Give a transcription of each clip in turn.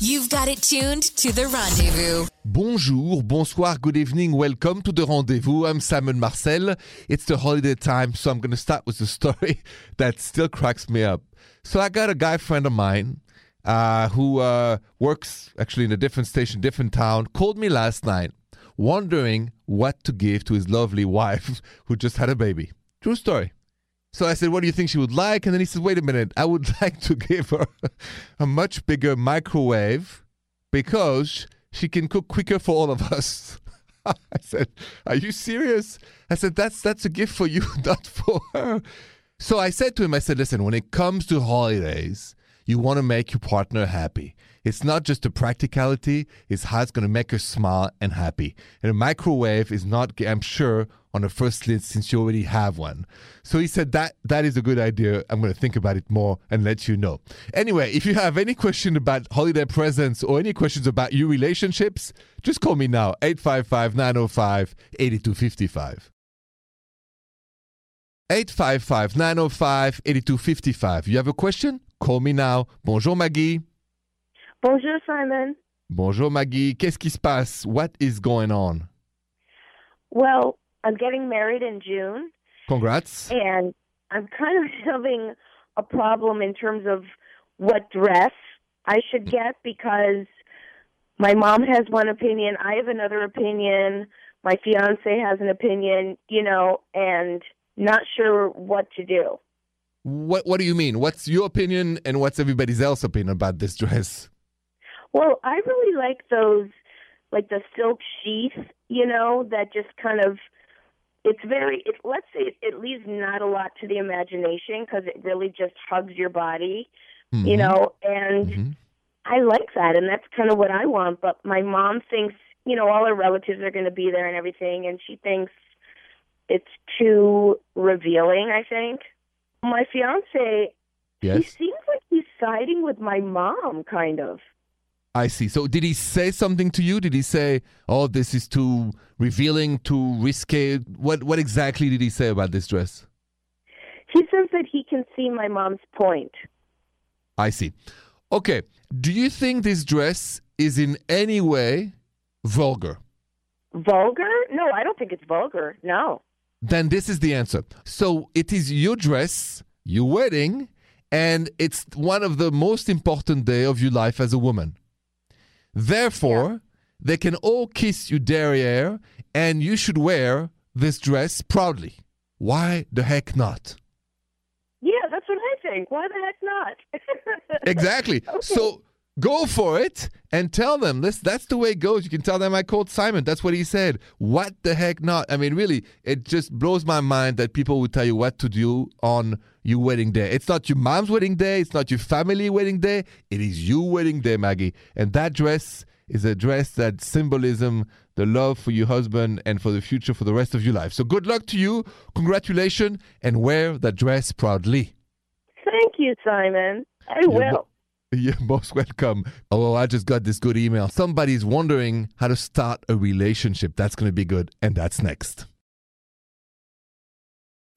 You've got it tuned to the rendezvous. Bonjour, bonsoir, good evening, welcome to the rendezvous. I'm Simon Marcel. It's the holiday time, so I'm going to start with a story that still cracks me up. So I got a guy friend of mine uh, who uh, works actually in a different station, different town, called me last night wondering what to give to his lovely wife who just had a baby. True story. So I said, What do you think she would like? And then he said, Wait a minute, I would like to give her a much bigger microwave because she can cook quicker for all of us. I said, Are you serious? I said, That's that's a gift for you, not for her. So I said to him, I said, Listen, when it comes to holidays, you want to make your partner happy. It's not just a practicality, it's how it's going to make her smile and happy. And a microwave is not, I'm sure, on the first list since you already have one. So he said that that is a good idea. I'm going to think about it more and let you know. Anyway, if you have any question about holiday presents or any questions about your relationships, just call me now 855 905 8255. 855 905 8255. You have a question? Call me now. Bonjour Maggie. Bonjour, Simon. Bonjour Maggie. Qu'est-ce qui se passe? What is going on? Well, I'm getting married in June, Congrats. and I'm kind of having a problem in terms of what dress I should get because my mom has one opinion, I have another opinion, my fiance has an opinion, you know, and not sure what to do. What What do you mean? What's your opinion and what's everybody else's opinion about this dress? Well, I really like those, like the silk sheath, you know, that just kind of, it's very, it, let's say it, leaves not a lot to the imagination because it really just hugs your body, you Mhm. know, and Mhm. I like that, and that's kind of what I want. But my mom thinks, you know, all her relatives are going to be there and everything, and she thinks it's too revealing, I think. My fiance, he seems like he's siding with my mom, kind of. I see. So, did he say something to you? Did he say, "Oh, this is too revealing, too risque"? What What exactly did he say about this dress? He says that he can see my mom's point. I see. Okay. Do you think this dress is in any way vulgar? Vulgar? No, I don't think it's vulgar. No. Then this is the answer. So it is your dress, your wedding, and it's one of the most important day of your life as a woman. Therefore, they can all kiss you derriere, and you should wear this dress proudly. Why the heck not? Yeah, that's what I think. Why the heck not? Exactly. Okay. So go for it and tell them this. That's the way it goes. You can tell them I called Simon. That's what he said. What the heck not? I mean, really, it just blows my mind that people would tell you what to do on your wedding day. It's not your mom's wedding day. It's not your family wedding day. It is your wedding day, Maggie. And that dress is a dress that symbolism the love for your husband and for the future for the rest of your life. So good luck to you. Congratulations and wear that dress proudly. Thank you, Simon. I You're will. mo- You're most welcome. Oh, I just got this good email. Somebody's wondering how to start a relationship. That's going to be good. And that's next.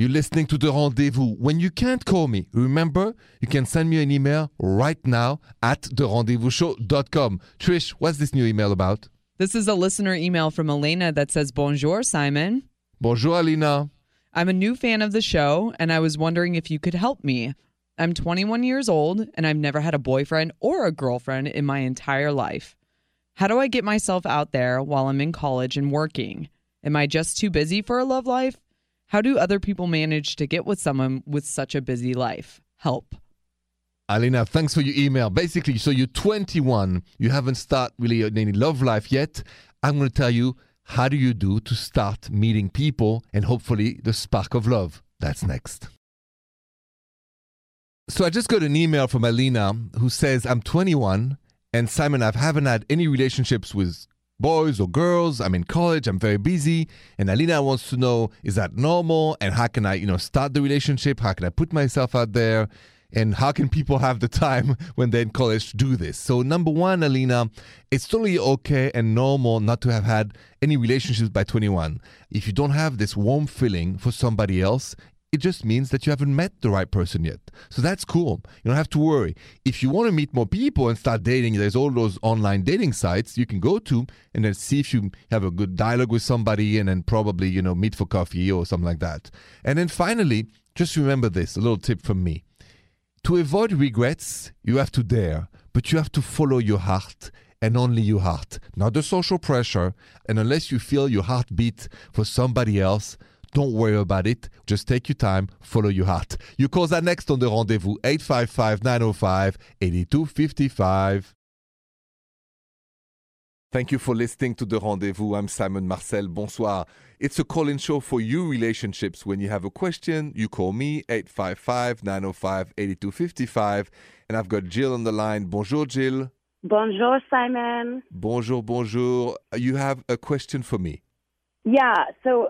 You're listening to The Rendezvous. When you can't call me, remember, you can send me an email right now at therendezvousshow.com. Trish, what's this new email about? This is a listener email from Elena that says, Bonjour, Simon. Bonjour, Alina. I'm a new fan of the show, and I was wondering if you could help me. I'm 21 years old, and I've never had a boyfriend or a girlfriend in my entire life. How do I get myself out there while I'm in college and working? Am I just too busy for a love life? How do other people manage to get with someone with such a busy life? Help. Alina, thanks for your email. Basically, so you're 21, you haven't started really any love life yet. I'm going to tell you how do you do to start meeting people and hopefully the spark of love. That's next. So I just got an email from Alina who says, I'm 21 and Simon, I haven't had any relationships with boys or girls. I'm in college. I'm very busy. And Alina wants to know, is that normal? And how can I, you know, start the relationship? How can I put myself out there? And how can people have the time when they're in college to do this? So, number one, Alina, it's totally okay and normal not to have had any relationships by 21. If you don't have this warm feeling for somebody else, it just means that you haven't met the right person yet. So that's cool. You don't have to worry. If you want to meet more people and start dating, there's all those online dating sites you can go to and then see if you have a good dialogue with somebody and then probably, you know, meet for coffee or something like that. And then finally, just remember this a little tip from me. To avoid regrets, you have to dare, but you have to follow your heart and only your heart, not the social pressure. And unless you feel your heart beat for somebody else, don't worry about it. Just take your time, follow your heart. You call that next on the rendezvous 855 905 8255. Thank you for listening to The Rendezvous. I'm Simon Marcel. Bonsoir. It's a call in show for you relationships. When you have a question, you call me 855 905 8255. And I've got Jill on the line. Bonjour, Jill. Bonjour, Simon. Bonjour, bonjour. You have a question for me. Yeah, so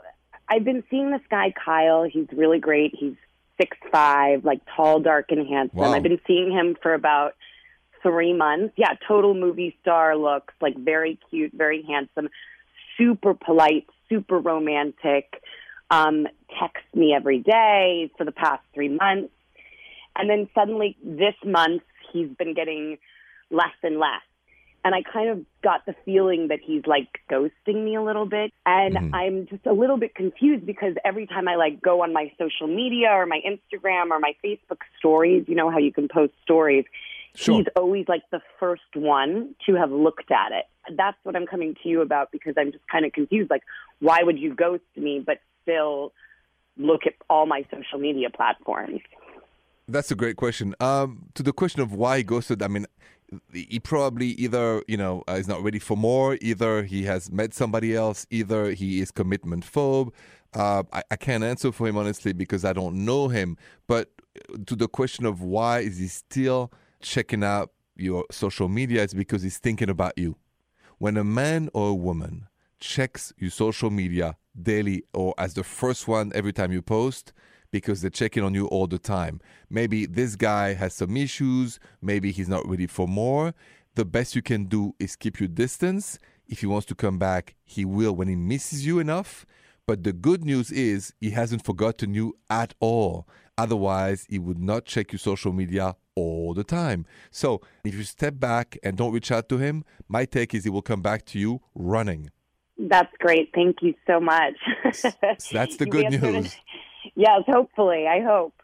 I've been seeing this guy, Kyle. He's really great. He's six five, like tall, dark, and handsome. Wow. I've been seeing him for about three months. Yeah, total movie star looks, like very cute, very handsome, super polite, super romantic. Um, texts me every day for the past three months. And then suddenly this month, he's been getting less and less. And I kind of got the feeling that he's like ghosting me a little bit. And Mhm. I'm just a little bit confused because every time I like go on my social media or my Instagram or my Facebook stories, you know how you can post stories, Sure. he's always like the first one to have looked at it. That's what I'm coming to you about because I'm just kind of confused. Like, why would you ghost me but still look at all my social media platforms? That's a great question. Um, to the question of why he ghosted, I mean, he probably either you know uh, is not ready for more, either he has met somebody else, either he is commitment phobe. Uh, I, I can't answer for him honestly because I don't know him. But uh, to the question of why is he still checking out your social media, it's because he's thinking about you. When a man or a woman checks your social media daily or as the first one every time you post, because they're checking on you all the time. Maybe this guy has some issues, maybe he's not ready for more. The best you can do is keep your distance. If he wants to come back, he will when he misses you enough. But the good news is he hasn't forgotten you at all. Otherwise, he would not check your social media all the time. So if you step back and don't reach out to him, my take is he will come back to you running. That's great. Thank you so much. That's the good news. it. Yes, hopefully. I hope.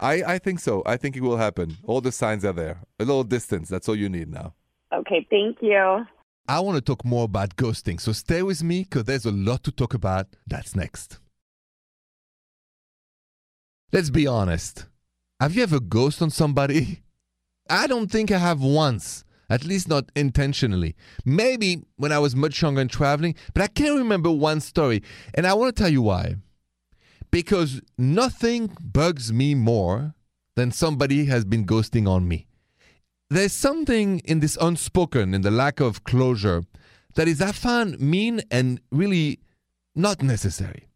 I, I think so. I think it will happen. All the signs are there. A little distance. That's all you need now. Okay, thank you. I want to talk more about ghosting, so stay with me because there's a lot to talk about. That's next. Let's be honest. Have you ever ghosted on somebody? I don't think I have once, at least not intentionally. Maybe when I was much younger and traveling, but I can't remember one story. And I want to tell you why. Because nothing bugs me more than somebody has been ghosting on me there's something in this unspoken, in the lack of closure, that is, I find mean and really not necessary.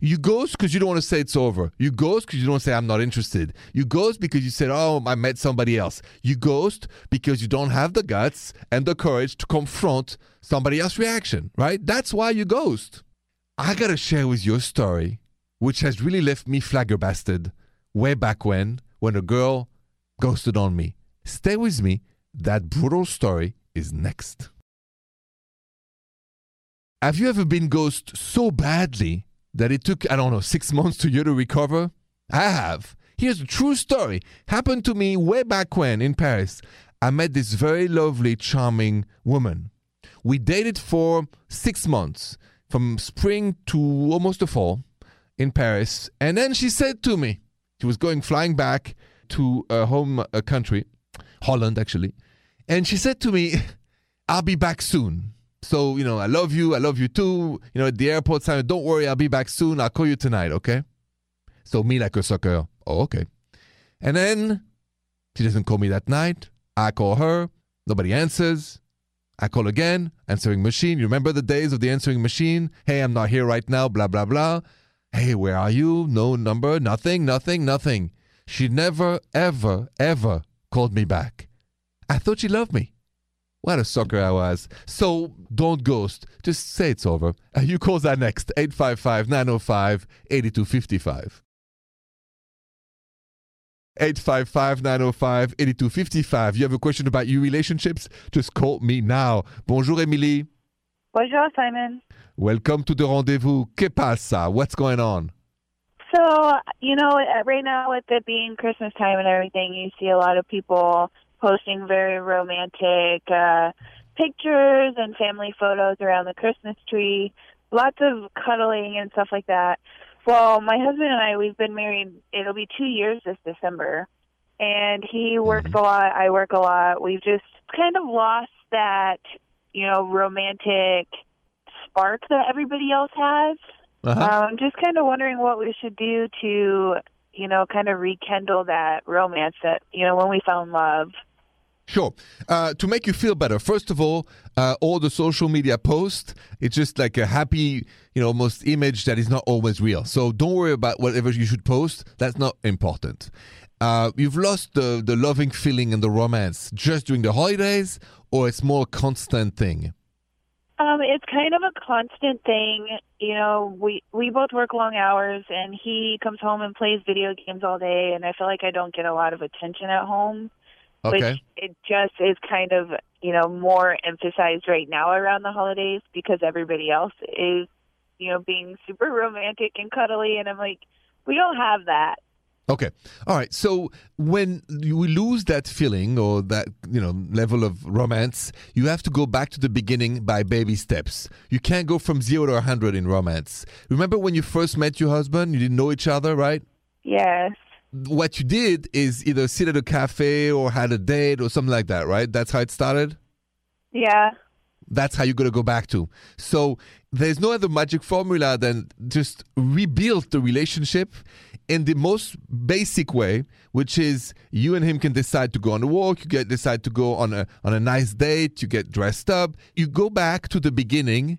You ghost because you don't want to say it's over. You ghost because you don't say I'm not interested. You ghost because you said, oh, I met somebody else. You ghost because you don't have the guts and the courage to confront somebody else's reaction, right? That's why you ghost. I got to share with you a story which has really left me flabbergasted way back when, when a girl ghosted on me. Stay with me. That brutal story is next. Have you ever been ghosted so badly that it took, I don't know, six months to you to recover? I have. Here's a true story. Happened to me way back when in Paris. I met this very lovely, charming woman. We dated for six months, from spring to almost the fall in Paris. And then she said to me, she was going flying back to her home uh, country, Holland actually. And she said to me, I'll be back soon. So, you know, I love you. I love you too. You know, at the airport, Simon, don't worry. I'll be back soon. I'll call you tonight, okay? So, me like a sucker. Oh, okay. And then she doesn't call me that night. I call her. Nobody answers. I call again. Answering machine. You remember the days of the answering machine? Hey, I'm not here right now. Blah, blah, blah. Hey, where are you? No number. Nothing, nothing, nothing. She never, ever, ever called me back. I thought she loved me. What a sucker I was. So don't ghost. Just say it's over. Uh, you call that next. 855 905 8255. 855 905 8255. You have a question about your relationships? Just call me now. Bonjour, Emily. Bonjour, Simon. Welcome to the rendezvous. Que pasa? What's going on? So, you know, uh, right now with it being Christmas time and everything, you see a lot of people posting very romantic uh, pictures and family photos around the Christmas tree, lots of cuddling and stuff like that. Well, my husband and I, we've been married, it'll be two years this December. And he works a lot, I work a lot. We've just kind of lost that, you know, romantic spark that everybody else has. Uh-huh. Um, just kind of wondering what we should do to, you know, kind of rekindle that romance that, you know, when we fell in love. Sure. Uh, to make you feel better, first of all, uh, all the social media posts, it's just like a happy, you know, almost image that is not always real. So don't worry about whatever you should post. That's not important. Uh, you've lost the, the loving feeling and the romance just during the holidays, or it's more a constant thing? Um, it's kind of a constant thing. You know, we we both work long hours, and he comes home and plays video games all day, and I feel like I don't get a lot of attention at home. Okay. Which it just is kind of you know more emphasized right now around the holidays because everybody else is you know being super romantic and cuddly, and I'm like, we don't have that. Okay. All right. So when you lose that feeling or that, you know, level of romance, you have to go back to the beginning by baby steps. You can't go from 0 to 100 in romance. Remember when you first met your husband, you didn't know each other, right? Yes. What you did is either sit at a cafe or had a date or something like that, right? That's how it started? Yeah. That's how you're going to go back to. So there's no other magic formula than just rebuild the relationship in the most basic way, which is you and him can decide to go on a walk, you get decide to go on a on a nice date, you get dressed up, you go back to the beginning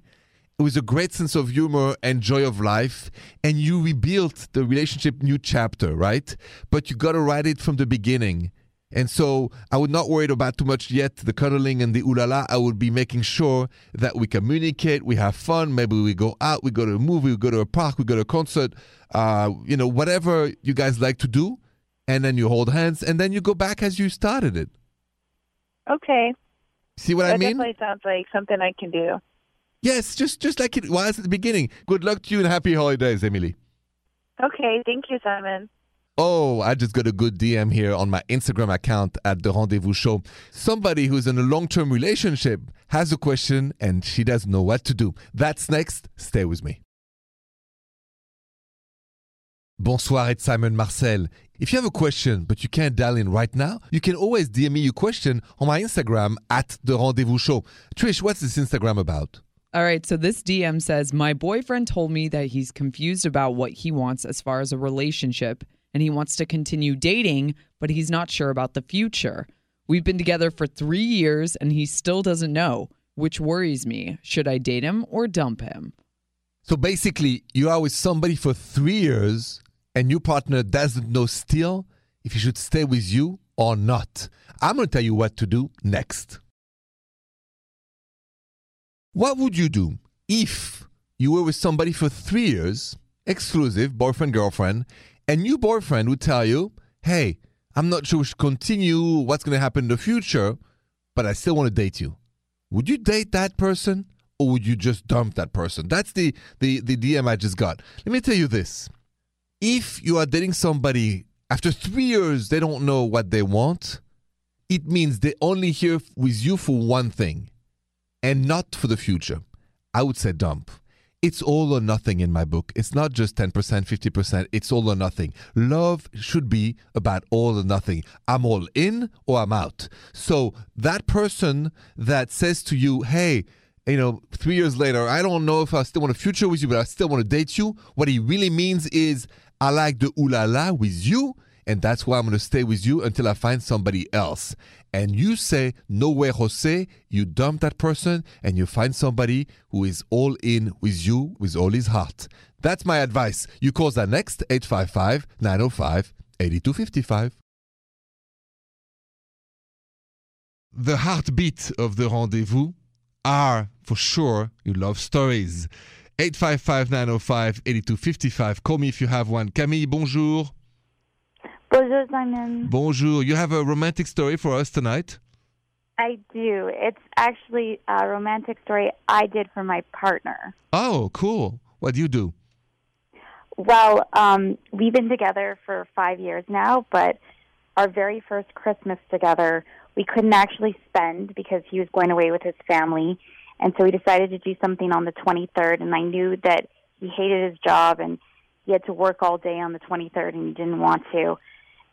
with a great sense of humor and joy of life, and you rebuild the relationship new chapter, right? But you gotta write it from the beginning. And so I would not worry about too much yet the cuddling and the ooh la la. I would be making sure that we communicate, we have fun. Maybe we go out, we go to a movie, we go to a park, we go to a concert, uh, you know, whatever you guys like to do. And then you hold hands and then you go back as you started it. Okay. See what that I mean? definitely sounds like something I can do. Yes, just just like it was at the beginning. Good luck to you and happy holidays, Emily. Okay. Thank you, Simon. Oh, I just got a good DM here on my Instagram account at the Rendezvous Show. Somebody who's in a long term relationship has a question and she doesn't know what to do. That's next. Stay with me. Bonsoir, it's Simon Marcel. If you have a question but you can't dial in right now, you can always DM me your question on my Instagram at the Rendezvous Show. Trish, what's this Instagram about? All right, so this DM says My boyfriend told me that he's confused about what he wants as far as a relationship, and he wants to continue dating, but he's not sure about the future. We've been together for three years, and he still doesn't know, which worries me. Should I date him or dump him? So basically, you are with somebody for three years and your partner doesn't know still if he should stay with you or not. I'm going to tell you what to do next. What would you do if you were with somebody for three years, exclusive, boyfriend, girlfriend, and new boyfriend would tell you, hey, I'm not sure we should continue, what's going to happen in the future, but I still want to date you? Would you date that person or would you just dump that person? That's the, the, the DM I just got. Let me tell you this if you are dating somebody after three years, they don't know what they want, it means they're only here with you for one thing and not for the future. I would say dump. It's all or nothing in my book. It's not just 10%, 50%, it's all or nothing. Love should be about all or nothing. I'm all in or I'm out. So that person that says to you, hey, you know, three years later, I don't know if I still want a future with you, but I still want to date you. What he really means is, I like the ooh la la with you, and that's why I'm going to stay with you until I find somebody else. And you say, no way, Jose, you dump that person and you find somebody who is all in with you with all his heart. That's my advice. You call that next 855 905 8255. The heartbeat of the rendezvous are for sure you love stories. 855 905 8255. Call me if you have one. Camille, bonjour. Bonjour, Simon. Bonjour. You have a romantic story for us tonight? I do. It's actually a romantic story I did for my partner. Oh, cool. What do you do? Well, um, we've been together for five years now, but our very first Christmas together, we couldn't actually spend because he was going away with his family. And so we decided to do something on the 23rd, and I knew that he hated his job and he had to work all day on the 23rd and he didn't want to.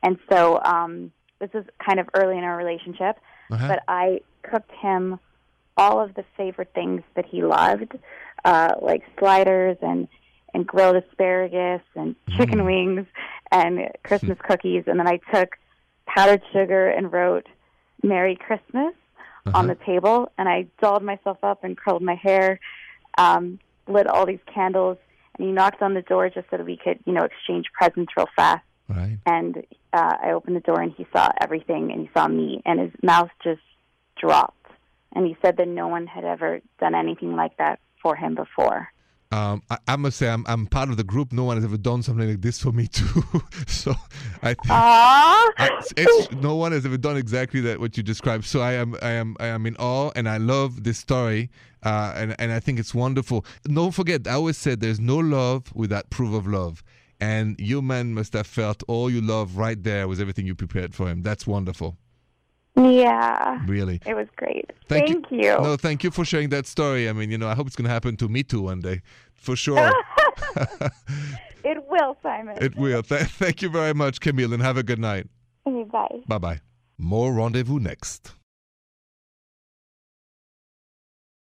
And so um, this was kind of early in our relationship, Uh-huh. but I cooked him all of the favorite things that he loved, uh, like sliders and and grilled asparagus and chicken wings and Christmas cookies. And then I took powdered sugar and wrote "Merry Christmas" on the table. And I dolled myself up and curled my hair, um, lit all these candles, and he knocked on the door just so that we could, you know, exchange presents real fast Right. and uh, I opened the door and he saw everything and he saw me and his mouth just dropped and he said that no one had ever done anything like that for him before. Um, I, I must say, I'm, I'm part of the group. No one has ever done something like this for me, too. so I think. I, it's, no one has ever done exactly that what you described. So I am I am I am in awe, and I love this story, uh, and and I think it's wonderful. Don't forget, I always said there's no love without proof of love, and you man must have felt all you love right there with everything you prepared for him. That's wonderful, Yeah. really. It was great. Thank Thank, you. you. No, thank you for sharing that story. I mean, you know, I hope it's going to happen to me too one day, for sure. It will, Simon. it will. Th- thank you very much, Camille, and have a good night. Bye. Bye bye. More rendezvous next.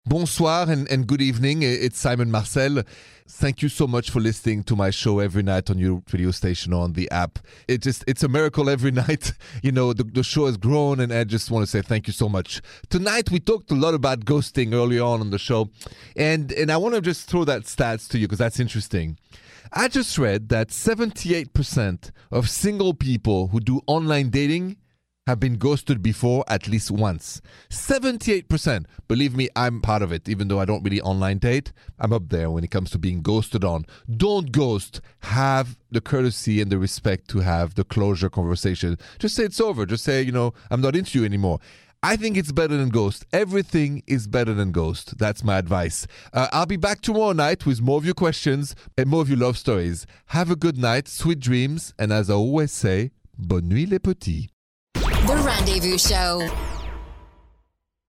Bonsoir and, and good evening. It's Simon Marcel. Thank you so much for listening to my show every night on your radio station or on the app. It just it's a miracle every night. You know, the, the show has grown and I just want to say thank you so much. Tonight we talked a lot about ghosting early on on the show. And and I want to just throw that stats to you because that's interesting. I just read that 78% of single people who do online dating have been ghosted before at least once. 78%. Believe me, I'm part of it, even though I don't really online date. I'm up there when it comes to being ghosted on. Don't ghost. Have the courtesy and the respect to have the closure conversation. Just say it's over. Just say, you know, I'm not into you anymore. I think it's better than Ghost. Everything is better than Ghost. That's my advice. Uh, I'll be back tomorrow night with more of your questions and more of your love stories. Have a good night, sweet dreams, and as I always say, bonne nuit les petits. The Rendezvous Show.